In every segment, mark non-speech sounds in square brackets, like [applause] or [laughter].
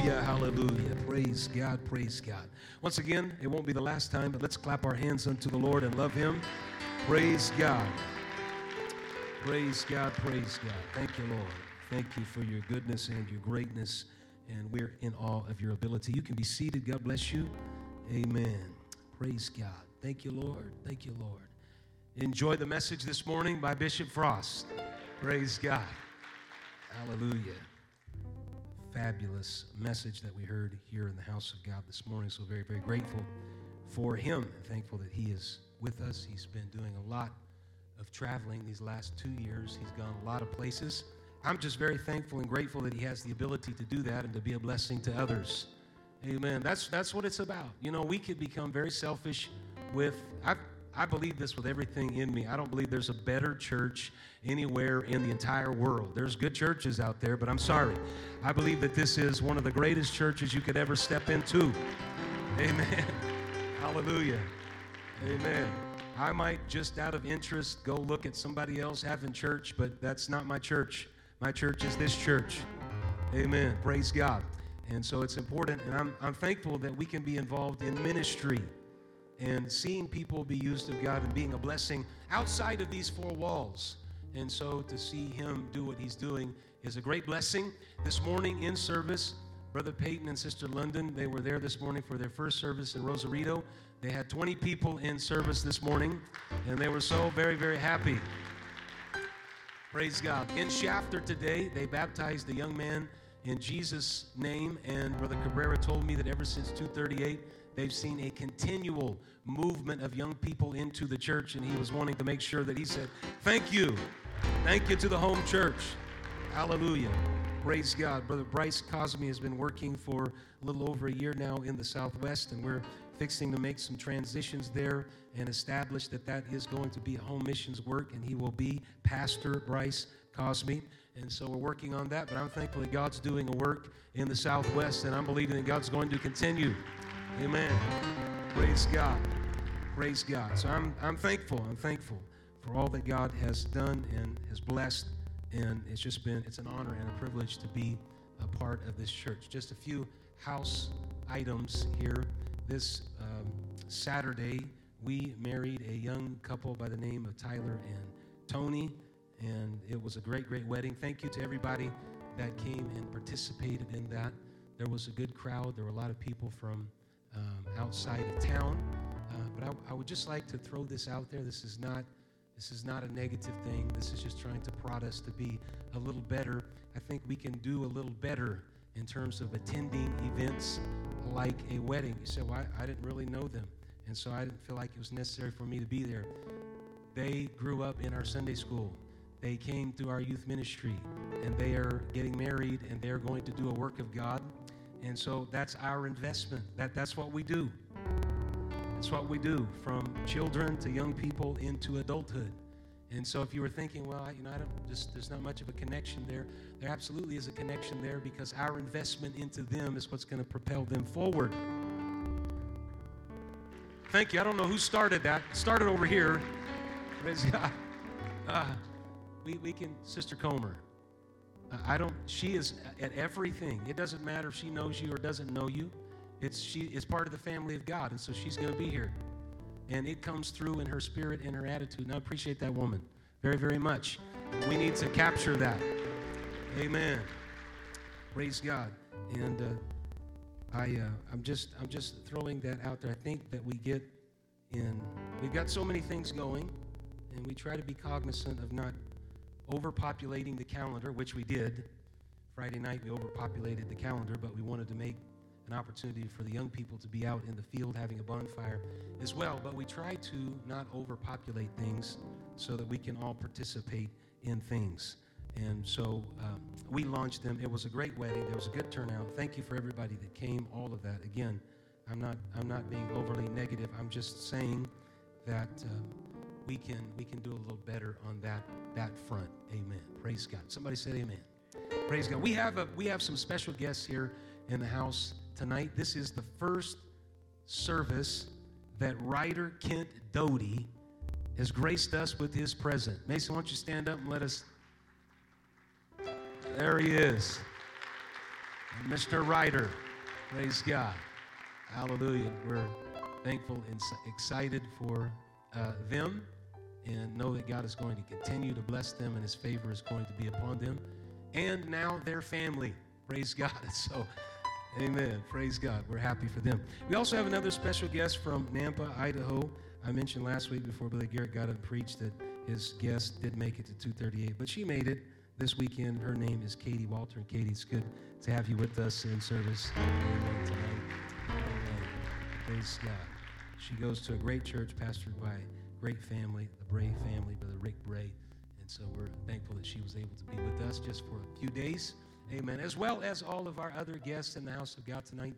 Hallelujah. Praise God, praise God. Once again, it won't be the last time, but let's clap our hands unto the Lord and love Him. Praise God. Praise God, praise God. Thank you, Lord. Thank you for your goodness and your greatness, and we're in awe of your ability. You can be seated. God bless you. Amen. Praise God. Thank you, Lord. Thank you, Lord. Enjoy the message this morning by Bishop Frost. Praise God. Hallelujah fabulous message that we heard here in the house of God this morning. So, very, very grateful for him and thankful that he is with us. He's been doing a lot of traveling these last two years, he's gone a lot of places. I'm just very thankful and grateful that he has the ability to do that and to be a blessing to others. Amen. That's, that's what it's about. You know, we could become very selfish with, I've, I believe this with everything in me. I don't believe there's a better church anywhere in the entire world. There's good churches out there, but I'm sorry. I believe that this is one of the greatest churches you could ever step into. Amen. [laughs] Hallelujah. Amen. I might just out of interest go look at somebody else having church, but that's not my church. My church is this church. Amen. Praise God. And so it's important, and I'm, I'm thankful that we can be involved in ministry and seeing people be used of God and being a blessing outside of these four walls. And so to see him do what he's doing is a great blessing. This morning in service, Brother Peyton and Sister London, they were there this morning for their first service in Rosarito. They had 20 people in service this morning, and they were so very, very happy. Praise God. In Shafter today, they baptized a young man in Jesus' name, and Brother Cabrera told me that ever since 238, they've seen a continual movement of young people into the church, and he was wanting to make sure that he said, Thank you. Thank you to the home church. Hallelujah. Praise God. Brother Bryce Cosme has been working for a little over a year now in the Southwest, and we're fixing to make some transitions there and establish that that is going to be home missions work, and he will be Pastor Bryce Cosme. And so we're working on that, but I'm thankful that God's doing a work in the Southwest, and I'm believing that God's going to continue. Amen. Praise God. Praise God. So I'm, I'm thankful. I'm thankful for all that God has done and has blessed. And it's just been, it's an honor and a privilege to be a part of this church. Just a few house items here. This um, Saturday, we married a young couple by the name of Tyler and Tony. And it was a great, great wedding. Thank you to everybody that came and participated in that. There was a good crowd. There were a lot of people from um, outside of town. Uh, but I, I, would just like to throw this out there. This is not this is not a negative thing. This is just trying to prod us to be a little better. I think we can do a little better in terms of attending events like a wedding. You say, well, I, I didn't really know them, and so I didn't feel like it was necessary for me to be there. They grew up in our Sunday school. They came through our youth ministry, and they are getting married, and they're going to do a work of God and so that's our investment. That, that's what we do. That's what we do from children to young people into adulthood. And so if you were thinking, well, you know, I don't just there's not much of a connection there, there absolutely is a connection there because our investment into them is what's going to propel them forward. Thank you. I don't know who started that. Started over here. [laughs] [laughs] Uh, we, we can, Sister Comer. I don't, she is at everything. It doesn't matter if she knows you or doesn't know you. It's, she is part of the family of God, and so she's going to be here. And it comes through in her spirit and her attitude. And I appreciate that woman very, very much. We need to capture that. Amen. Praise God. And uh, I, uh, I'm just, I'm just throwing that out there. I think that we get in, we've got so many things going, and we try to be cognizant of not overpopulating the calendar, which we did. Friday night, we overpopulated the calendar, but we wanted to make an opportunity for the young people to be out in the field having a bonfire as well. But we try to not overpopulate things so that we can all participate in things. And so um, we launched them. It was a great wedding. There was a good turnout. Thank you for everybody that came. All of that. Again, I'm not I'm not being overly negative. I'm just saying that. Uh, we can we can do a little better on that that front. Amen. Praise God. Somebody said amen. Praise God. We have a we have some special guests here in the house tonight. This is the first service that Ryder Kent Doty has graced us with his present. Mason, why don't you stand up and let us? There he is. Mr. Ryder. Praise God. Hallelujah. We're thankful and excited for uh, them and know that God is going to continue to bless them and his favor is going to be upon them and now their family. Praise God. [laughs] So, amen. Praise God. We're happy for them. We also have another special guest from Nampa, Idaho. I mentioned last week before Billy Garrett got up and preached that his guest did make it to 238, but she made it this weekend. Her name is Katie Walter. And Katie, it's good to have you with us in service Amen. Amen. Praise God. She goes to a great church pastored by a great family, the Bray family, Brother Rick Bray. And so we're thankful that she was able to be with us just for a few days. Amen. As well as all of our other guests in the house of God tonight.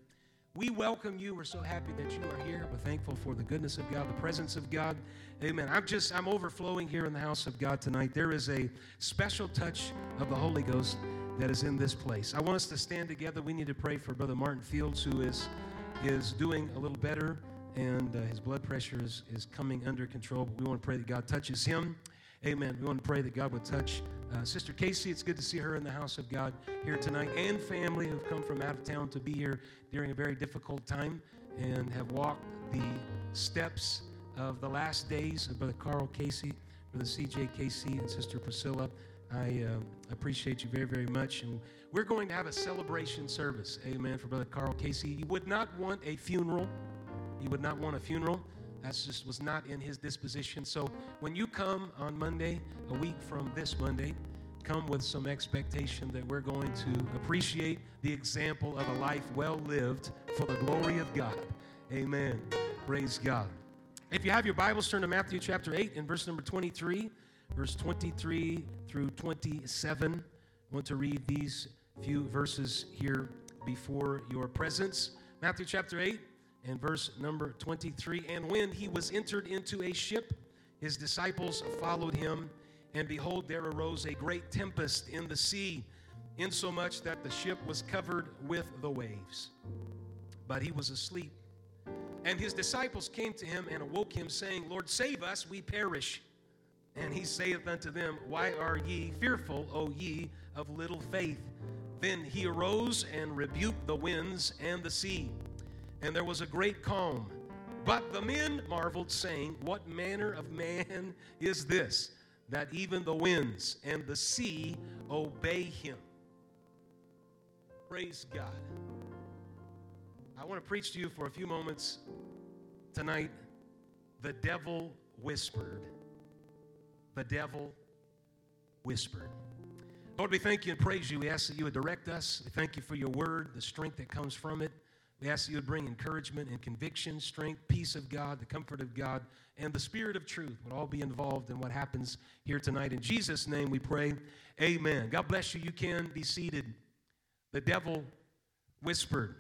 We welcome you. We're so happy that you are here. We're thankful for the goodness of God, the presence of God. Amen. I'm just, I'm overflowing here in the house of God tonight. There is a special touch of the Holy Ghost that is in this place. I want us to stand together. We need to pray for Brother Martin Fields, who is, is doing a little better and uh, his blood pressure is, is coming under control. But we want to pray that God touches him. Amen. We want to pray that God would touch uh, Sister Casey. It's good to see her in the house of God here tonight, and family who've come from out of town to be here during a very difficult time and have walked the steps of the last days of Brother Carl Casey, Brother C.J. Casey, and Sister Priscilla. I uh, appreciate you very, very much. And we're going to have a celebration service, amen, for Brother Carl Casey. He would not want a funeral. He would not want a funeral. That just was not in his disposition. So when you come on Monday, a week from this Monday, come with some expectation that we're going to appreciate the example of a life well lived for the glory of God. Amen. Praise God. If you have your Bibles, turn to Matthew chapter 8 and verse number 23, verse 23 through 27. I want to read these few verses here before your presence. Matthew chapter 8 and verse number 23. And when he was entered into a ship, his disciples followed him, and behold, there arose a great tempest in the sea, insomuch that the ship was covered with the waves. But he was asleep. And his disciples came to him and awoke him, saying, Lord, save us, we perish. And he saith unto them, Why are ye fearful, O ye of little faith? Then he arose and rebuked the winds and the sea and there was a great calm. But the men marveled, saying, What manner of man is this, that even the winds and the sea obey him? Praise God. I want to preach to you for a few moments tonight. The devil whispered. The devil whispered. Lord, we thank you and praise you. We ask that you would direct us. We thank you for your word, the strength that comes from it. We ask you would bring encouragement and conviction, strength, peace of God, the comfort of God, and the spirit of truth would all be involved in what happens here tonight. In Jesus' name we pray. Amen. God bless you. You can be seated. The devil whispered.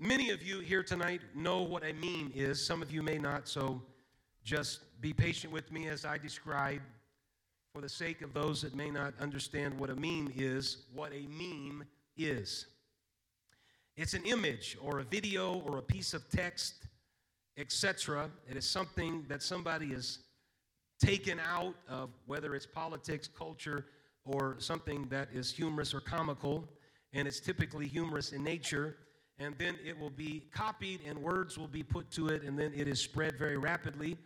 Many of you here tonight know what a meme is. Some of you may not, so just be patient with me as I describe, for the sake of those that may not understand what a meme is, what a meme is. It's an image or a video or a piece of text, etc. It is something that somebody has taken out of whether it's politics, culture, or something that is humorous or comical, and it's typically humorous in nature. And then it will be copied, and words will be put to it, and then it is spread very rapidly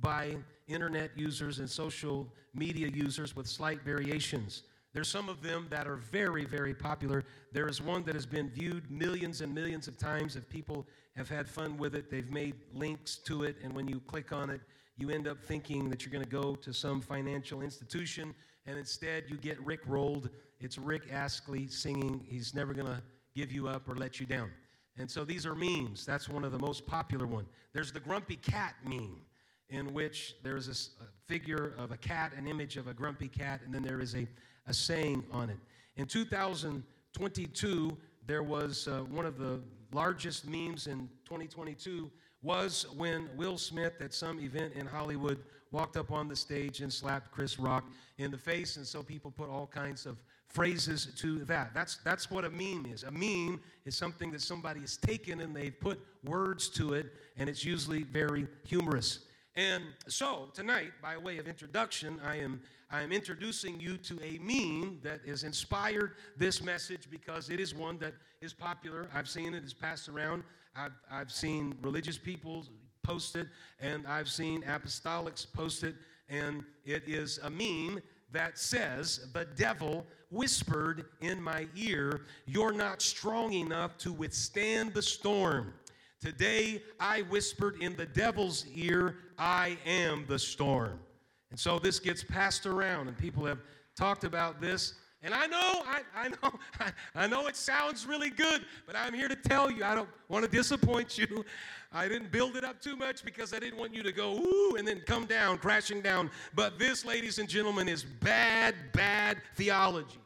by internet users and social media users with slight variations. There's some of them that are very, very popular. There is one that has been viewed millions and millions of times. If people have had fun with it, they've made links to it, and when you click on it, you end up thinking that you're going to go to some financial institution, and instead you get Rick rolled. It's Rick Astley singing, He's never going to give you up or let you down. And so these are memes. That's one of the most popular one. There's the grumpy cat meme in which there's a, figure of a cat, an image of a grumpy cat, and then there is a a saying on it. In 2022, there was uh, one of the largest memes in 2022 was when Will Smith at some event in Hollywood walked up on the stage and slapped Chris Rock in the face, and so people put all kinds of phrases to that. That's that's what a meme is. A meme is something that somebody has taken and they've put words to it, and it's usually very humorous. And so tonight, by way of introduction, I am I am introducing you to a meme that has inspired this message because it is one that is popular. I've seen it, it's passed around. I've, I've seen religious people post it, and I've seen apostolics post it, and it is a meme that says, The devil whispered in my ear, You're not strong enough to withstand the storm. Today I whispered in the devil's ear, I am the storm. And so this gets passed around, and people have talked about this. And I know, I, I know, [laughs] I, I know it sounds really good, but I'm here to tell you, I don't want to disappoint you. [laughs] I didn't build it up too much because I didn't want you to go, ooh, and then come down, crashing down. But this, ladies and gentlemen, is bad, bad theology.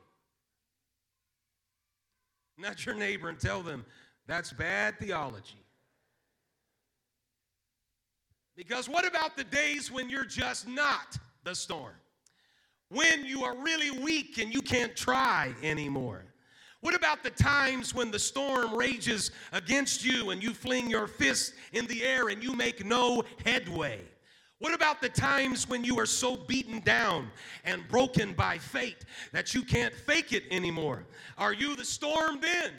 Not your neighbor and tell them that's bad theology. Because what about the days when you're just not the storm? When you are really weak and you can't try anymore? What about the times when the storm rages against you and you fling your fist in the air and you make no headway? What about the times when you are so beaten down and broken by fate that you can't fake it anymore? Are you the storm then?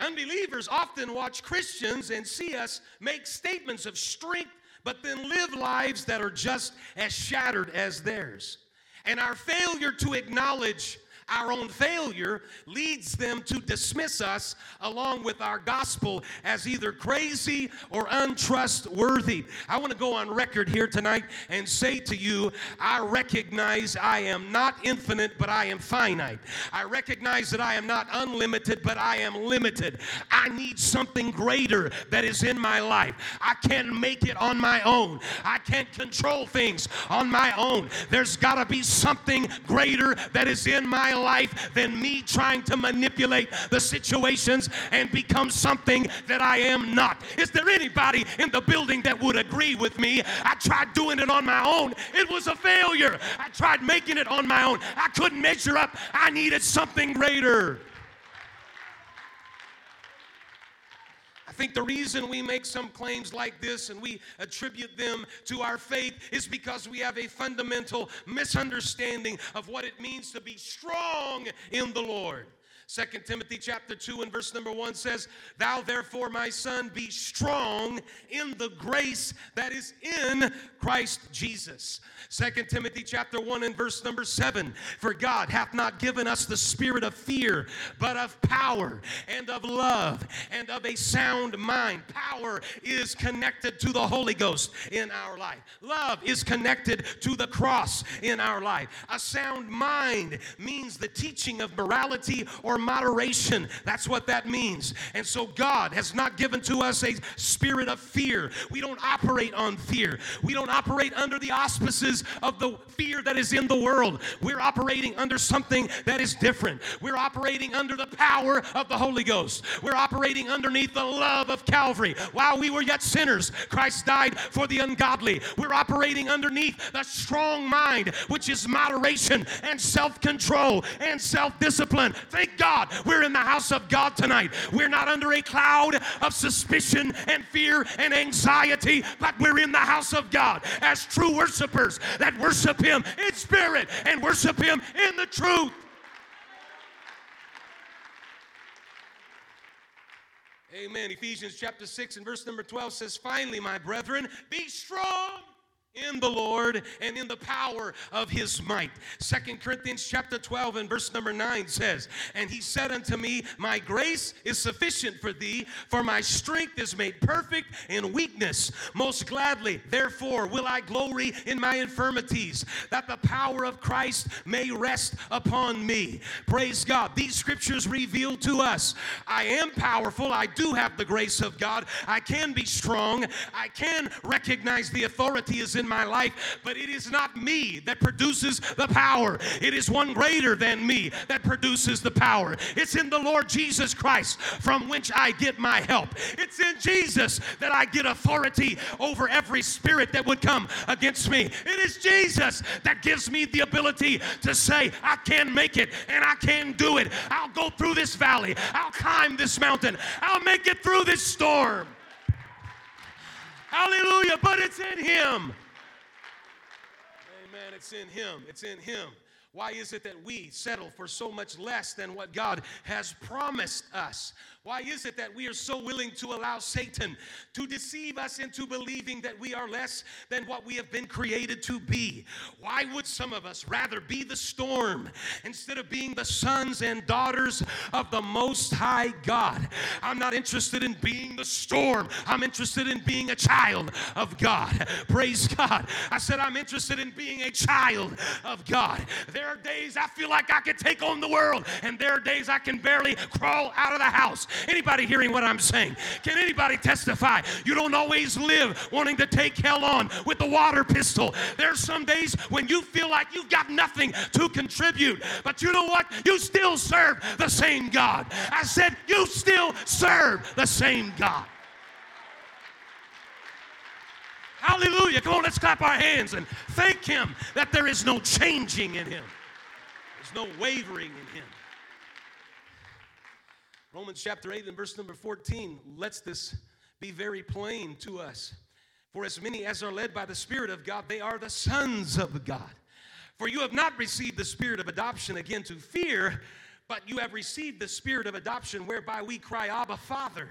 Unbelievers often watch Christians and see us make statements of strength, but then live lives that are just as shattered as theirs. And our failure to acknowledge our own failure leads them to dismiss us along with our gospel as either crazy or untrustworthy. I want to go on record here tonight and say to you, I recognize I am not infinite, but I am finite. I recognize that I am not unlimited, but I am limited. I need something greater that is in my life. I can't make it on my own. I can't control things on my own. There's got to be something greater that is in my life than me trying to manipulate the situations and become something that I am not. Is there anybody in the building that would agree with me? I tried doing it on my own, it was a failure. I tried making it on my own, I couldn't measure up. I needed something greater. Think the reason we make some claims like this and we attribute them to our faith is because we have a fundamental misunderstanding of what it means to be strong in the Lord. Second Timothy chapter 2 and verse number 1 says, Thou therefore, my son, be strong in the grace that is in Christ Jesus. Second Timothy chapter 1 and verse number 7, For God hath not given us the spirit of fear, but of power and of love and of a sound mind. Power is connected to the Holy Ghost in our life. Love is connected to the cross in our life. A sound mind means the teaching of morality or or moderation. That's what that means. And so God has not given to us a spirit of fear. We don't operate on fear. We don't operate under the auspices of the fear that is in the world. We're operating under something that is different. We're operating under the power of the Holy Ghost. We're operating underneath the love of Calvary. While we were yet sinners, Christ died for the ungodly. We're operating underneath the strong mind, which is moderation and self control and self discipline. Thank God God. We're in the house of God tonight. We're not under a cloud of suspicion and fear and anxiety, but we're in the house of God as true worshipers that worship Him in spirit and worship Him in the truth. Amen. Ephesians chapter 6 and verse number 12 says, Finally, my brethren, be strong in the Lord and in the power of his might. Second Corinthians chapter 12 and verse number 9 says, And he said unto me, My grace is sufficient for thee, for my strength is made perfect in weakness. Most gladly, therefore, will I glory in my infirmities, that the power of Christ may rest upon me. Praise God. These scriptures reveal to us I am powerful, I do have the grace of God, I can be strong, I can recognize the authority is in in my life, but it is not me that produces the power. It is one greater than me that produces the power. It's in the Lord Jesus Christ from which I get my help. It's in Jesus that I get authority over every spirit that would come against me. It is Jesus that gives me the ability to say, I can make it and I can do it. I'll go through this valley, I'll climb this mountain, I'll make it through this storm. Hallelujah, but it's in Him. Amen. It's in Him. It's in Him. Why is it that we settle for so much less than what God has promised us? Why is it that we are so willing to allow Satan to deceive us into believing that we are less than what we have been created to be? Why would some of us rather be the storm instead of being the sons and daughters of the Most High God? I'm not interested in being the storm, I'm interested in being a child of God. Praise God. I said, I'm interested in being a child of God. There are days I feel like I could take on the world, and there are days I can barely crawl out of the house. Anybody hearing what I'm saying? Can anybody testify? You don't always live wanting to take hell on with the water pistol. There's some days when you feel like you've got nothing to contribute, but you know what? You still serve the same God. I said, You still serve the same God. Hallelujah. Come on, let's clap our hands and thank Him that there is no changing in Him, there's no wavering in Him. Romans chapter 8 and verse number 14 lets this be very plain to us. For as many as are led by the Spirit of God, they are the sons of God. For you have not received the spirit of adoption again to fear, but you have received the spirit of adoption whereby we cry, Abba, Father.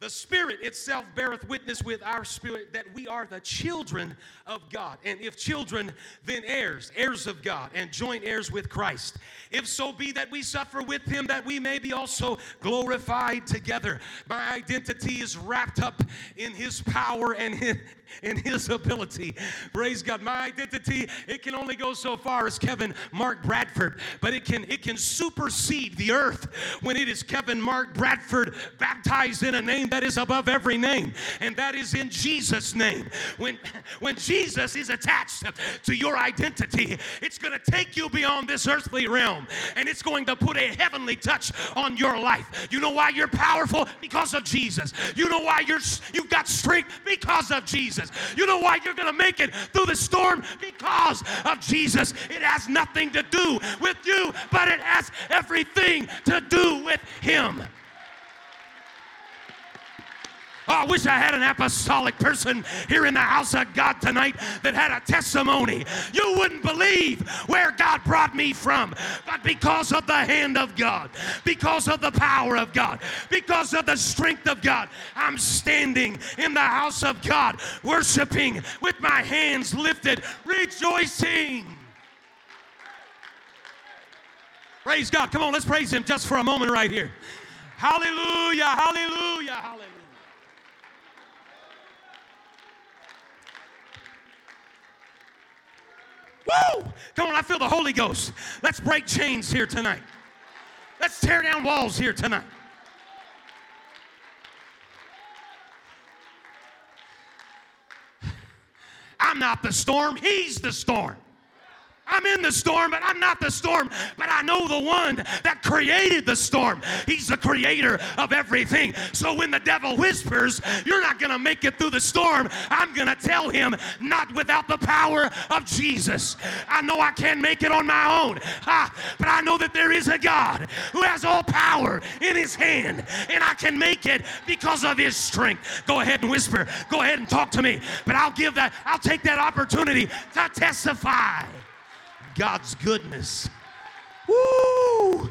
The Spirit itself beareth witness with our spirit that we are the children of God. And if children, then heirs, heirs of God, and joint heirs with Christ. If so be that we suffer with him, that we may be also glorified together. My identity is wrapped up in his power and his, in his ability. Praise God. My identity, it can only go so far as Kevin Mark Bradford, but it can it can supersede the earth when it is Kevin Mark Bradford baptized in a name that is above every name, and that is in Jesus' name. When when Jesus is attached to your identity, it's going to take you beyond this earthly realm and it's going to put a heavenly touch on your life. You know why you're powerful? Because of Jesus. You know why you're you've got strength? Because of Jesus. You know why you're going to make it through the storm? Because of Jesus. It has nothing to do with you, but it has everything to do with Him. Oh, I wish I had an apostolic person here in the house of God tonight that had a testimony. You wouldn't believe where God brought me from, but because of the hand of God, because of the power of God, because of the strength of God, I'm standing in the house of God, worshiping with my hands lifted, rejoicing. Praise God. Come on, let's praise Him just for a moment right here. Hallelujah, hallelujah, hallelujah. Woo! Come on, I feel the Holy Ghost. Let's break chains here tonight. Let's tear down walls here tonight. [sighs] I'm not the storm, He's the storm. I'm in the storm, but I'm not the storm. But I know the one that created the storm. He's the creator of everything. So when the devil whispers, You're not going to make it through the storm, I'm going to tell him, Not without the power of Jesus. I know I can't make it on my own, but I know that there is a God who has all power in his hand, and I can make it because of his strength. Go ahead and whisper. Go ahead and talk to me. But I'll give that, I'll take that opportunity to testify. God's goodness. Woo!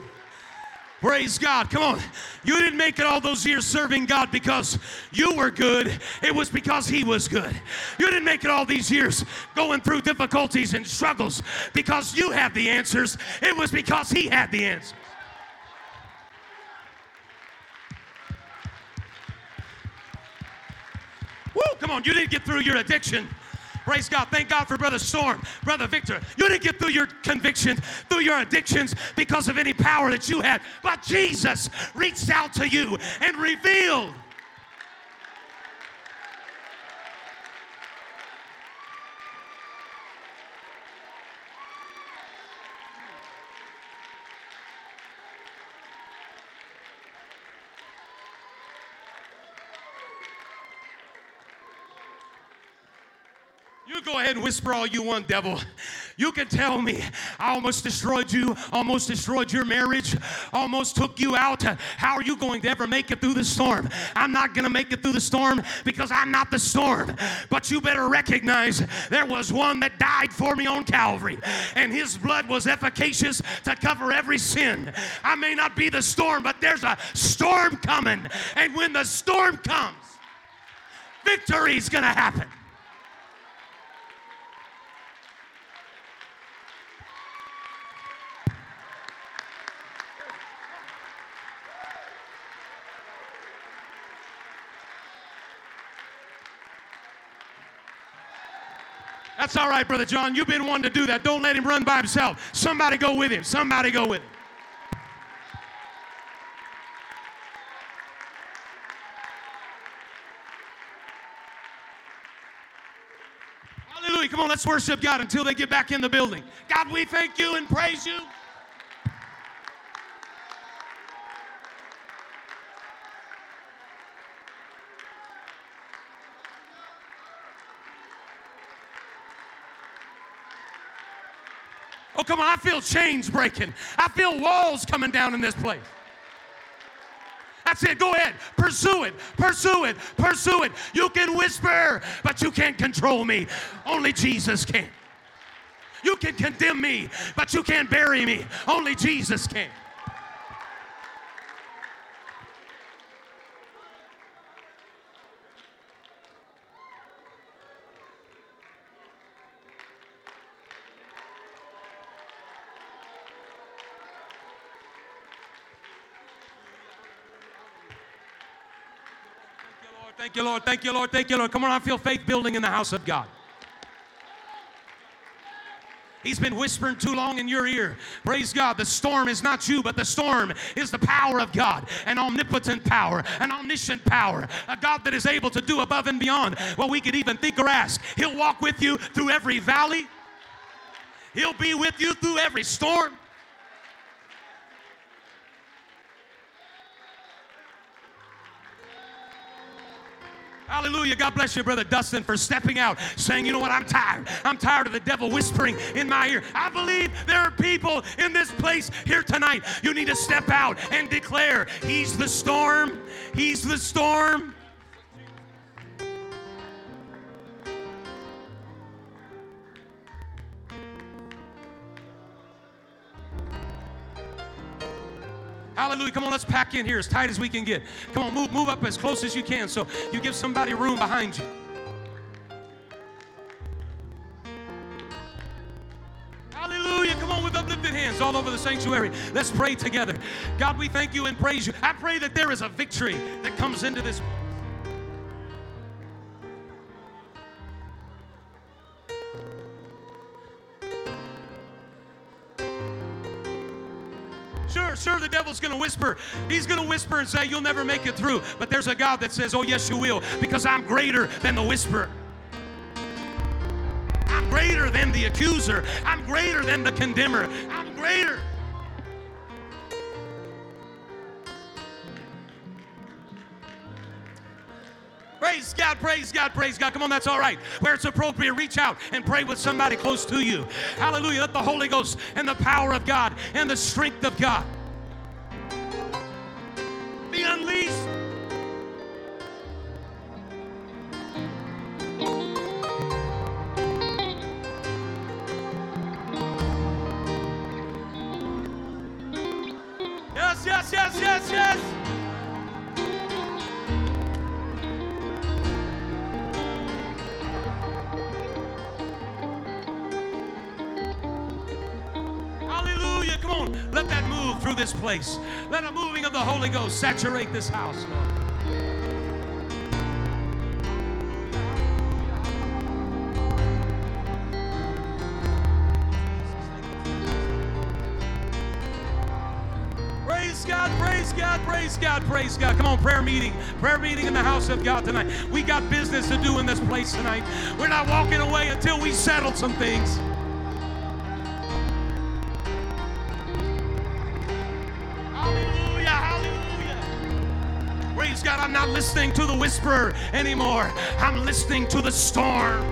Praise God. Come on. You didn't make it all those years serving God because you were good. It was because He was good. You didn't make it all these years going through difficulties and struggles because you had the answers. It was because He had the answers. Woo! Come on. You didn't get through your addiction Praise God. Thank God for Brother Storm, Brother Victor. You didn't get through your convictions, through your addictions because of any power that you had, but Jesus reached out to you and revealed. You go ahead and whisper all you want, devil. You can tell me, I almost destroyed you, almost destroyed your marriage, almost took you out. How are you going to ever make it through the storm? I'm not going to make it through the storm because I'm not the storm. But you better recognize there was one that died for me on Calvary, and his blood was efficacious to cover every sin. I may not be the storm, but there's a storm coming. And when the storm comes, victory's going to happen. That's all right, Brother John. You've been one to do that. Don't let him run by himself. Somebody go with him. Somebody go with him. Hallelujah. Come on, let's worship God until they get back in the building. God, we thank you and praise you. Come on, I feel chains breaking. I feel walls coming down in this place. That's it. Go ahead. Pursue it. Pursue it. Pursue it. You can whisper, but you can't control me. Only Jesus can. You can condemn me, but you can't bury me. Only Jesus can. Thank you, Lord. Thank you, Lord. Thank you, Lord. Come on, I feel faith building in the house of God. He's been whispering too long in your ear. Praise God. The storm is not you, but the storm is the power of God, an omnipotent power, an omniscient power, a God that is able to do above and beyond what we could even think or ask. He'll walk with you through every valley, He'll be with you through every storm. Hallelujah. God bless you, Brother Dustin, for stepping out, saying, You know what? I'm tired. I'm tired of the devil whispering in my ear. I believe there are people in this place here tonight. You need to step out and declare, He's the storm. He's the storm. Hallelujah. Come on, let's pack in here as tight as we can get. Come on, move, move up as close as you can so you give somebody room behind you. Hallelujah. Come on with uplifted hands all over the sanctuary. Let's pray together. God, we thank you and praise you. I pray that there is a victory that comes into this. Sure, the devil's going to whisper. He's going to whisper and say, You'll never make it through. But there's a God that says, Oh, yes, you will, because I'm greater than the whisperer. I'm greater than the accuser. I'm greater than the condemner. I'm greater. Praise God, praise God, praise God. Come on, that's all right. Where it's appropriate, reach out and pray with somebody close to you. Hallelujah. Let the Holy Ghost and the power of God and the strength of God Yes, yes, yes, yes. Hallelujah. Come on. Let that move through this place. Let a moving of the Holy Ghost saturate this house. Praise praise God, praise God. Come on, prayer meeting. Prayer meeting in the house of God tonight. We got business to do in this place tonight. We're not walking away until we settle some things. Hallelujah, hallelujah. Praise God, I'm not listening to the whisperer anymore. I'm listening to the storm.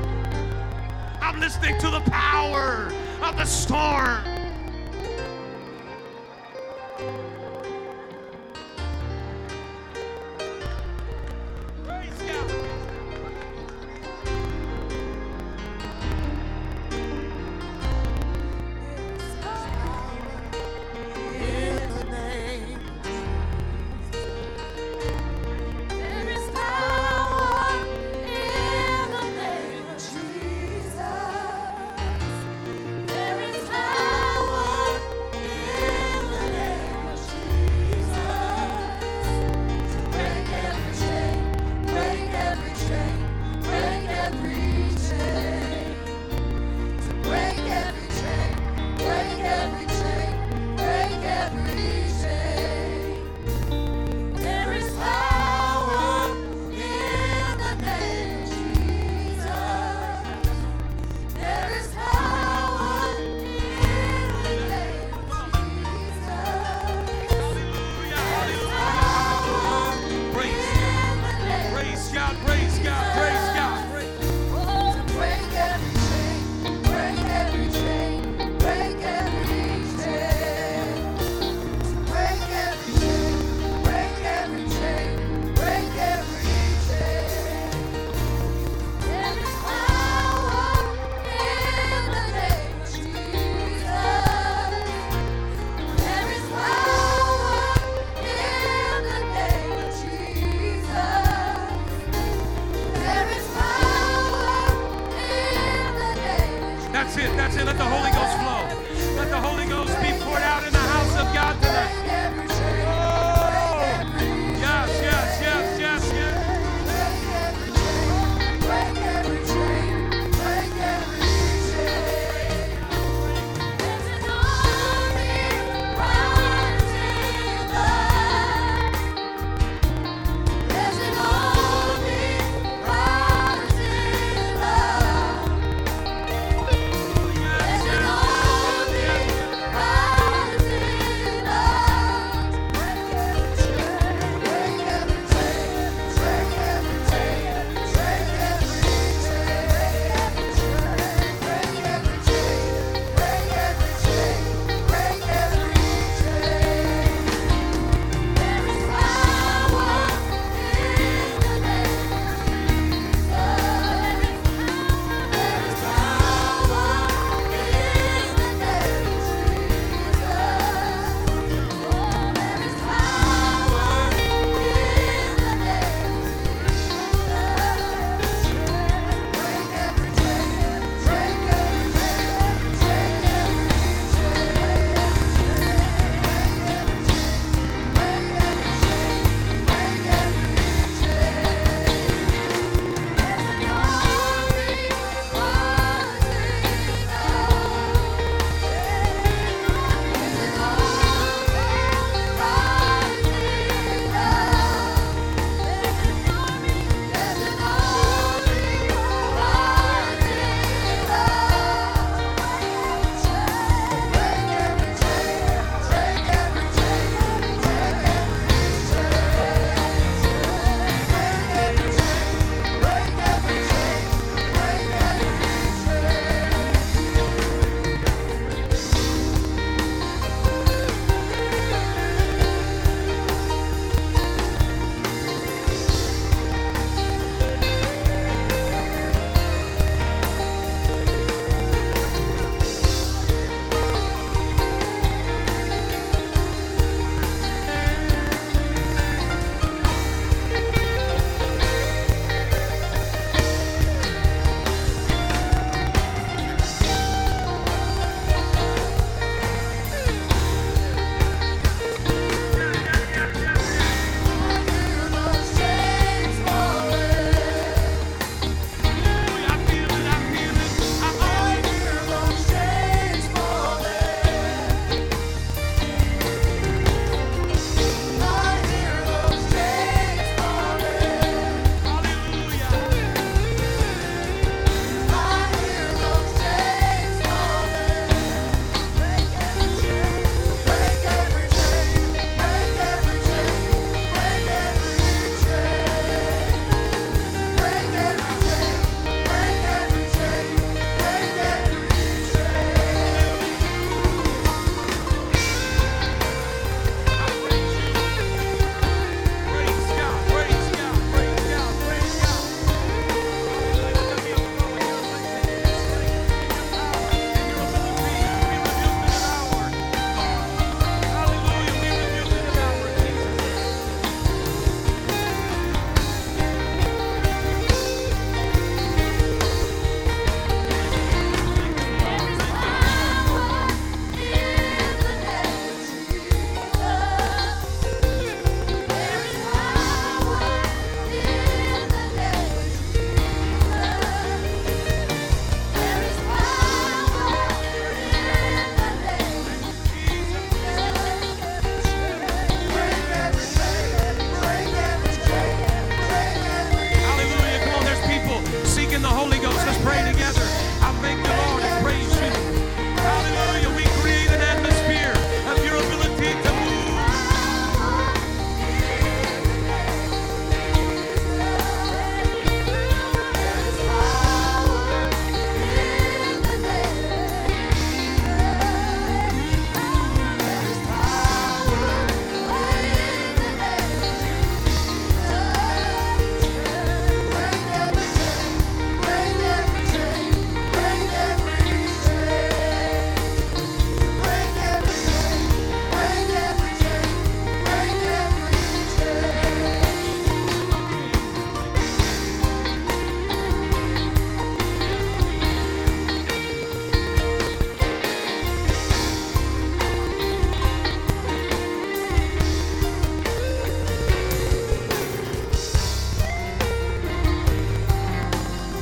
I'm listening to the power of the storm.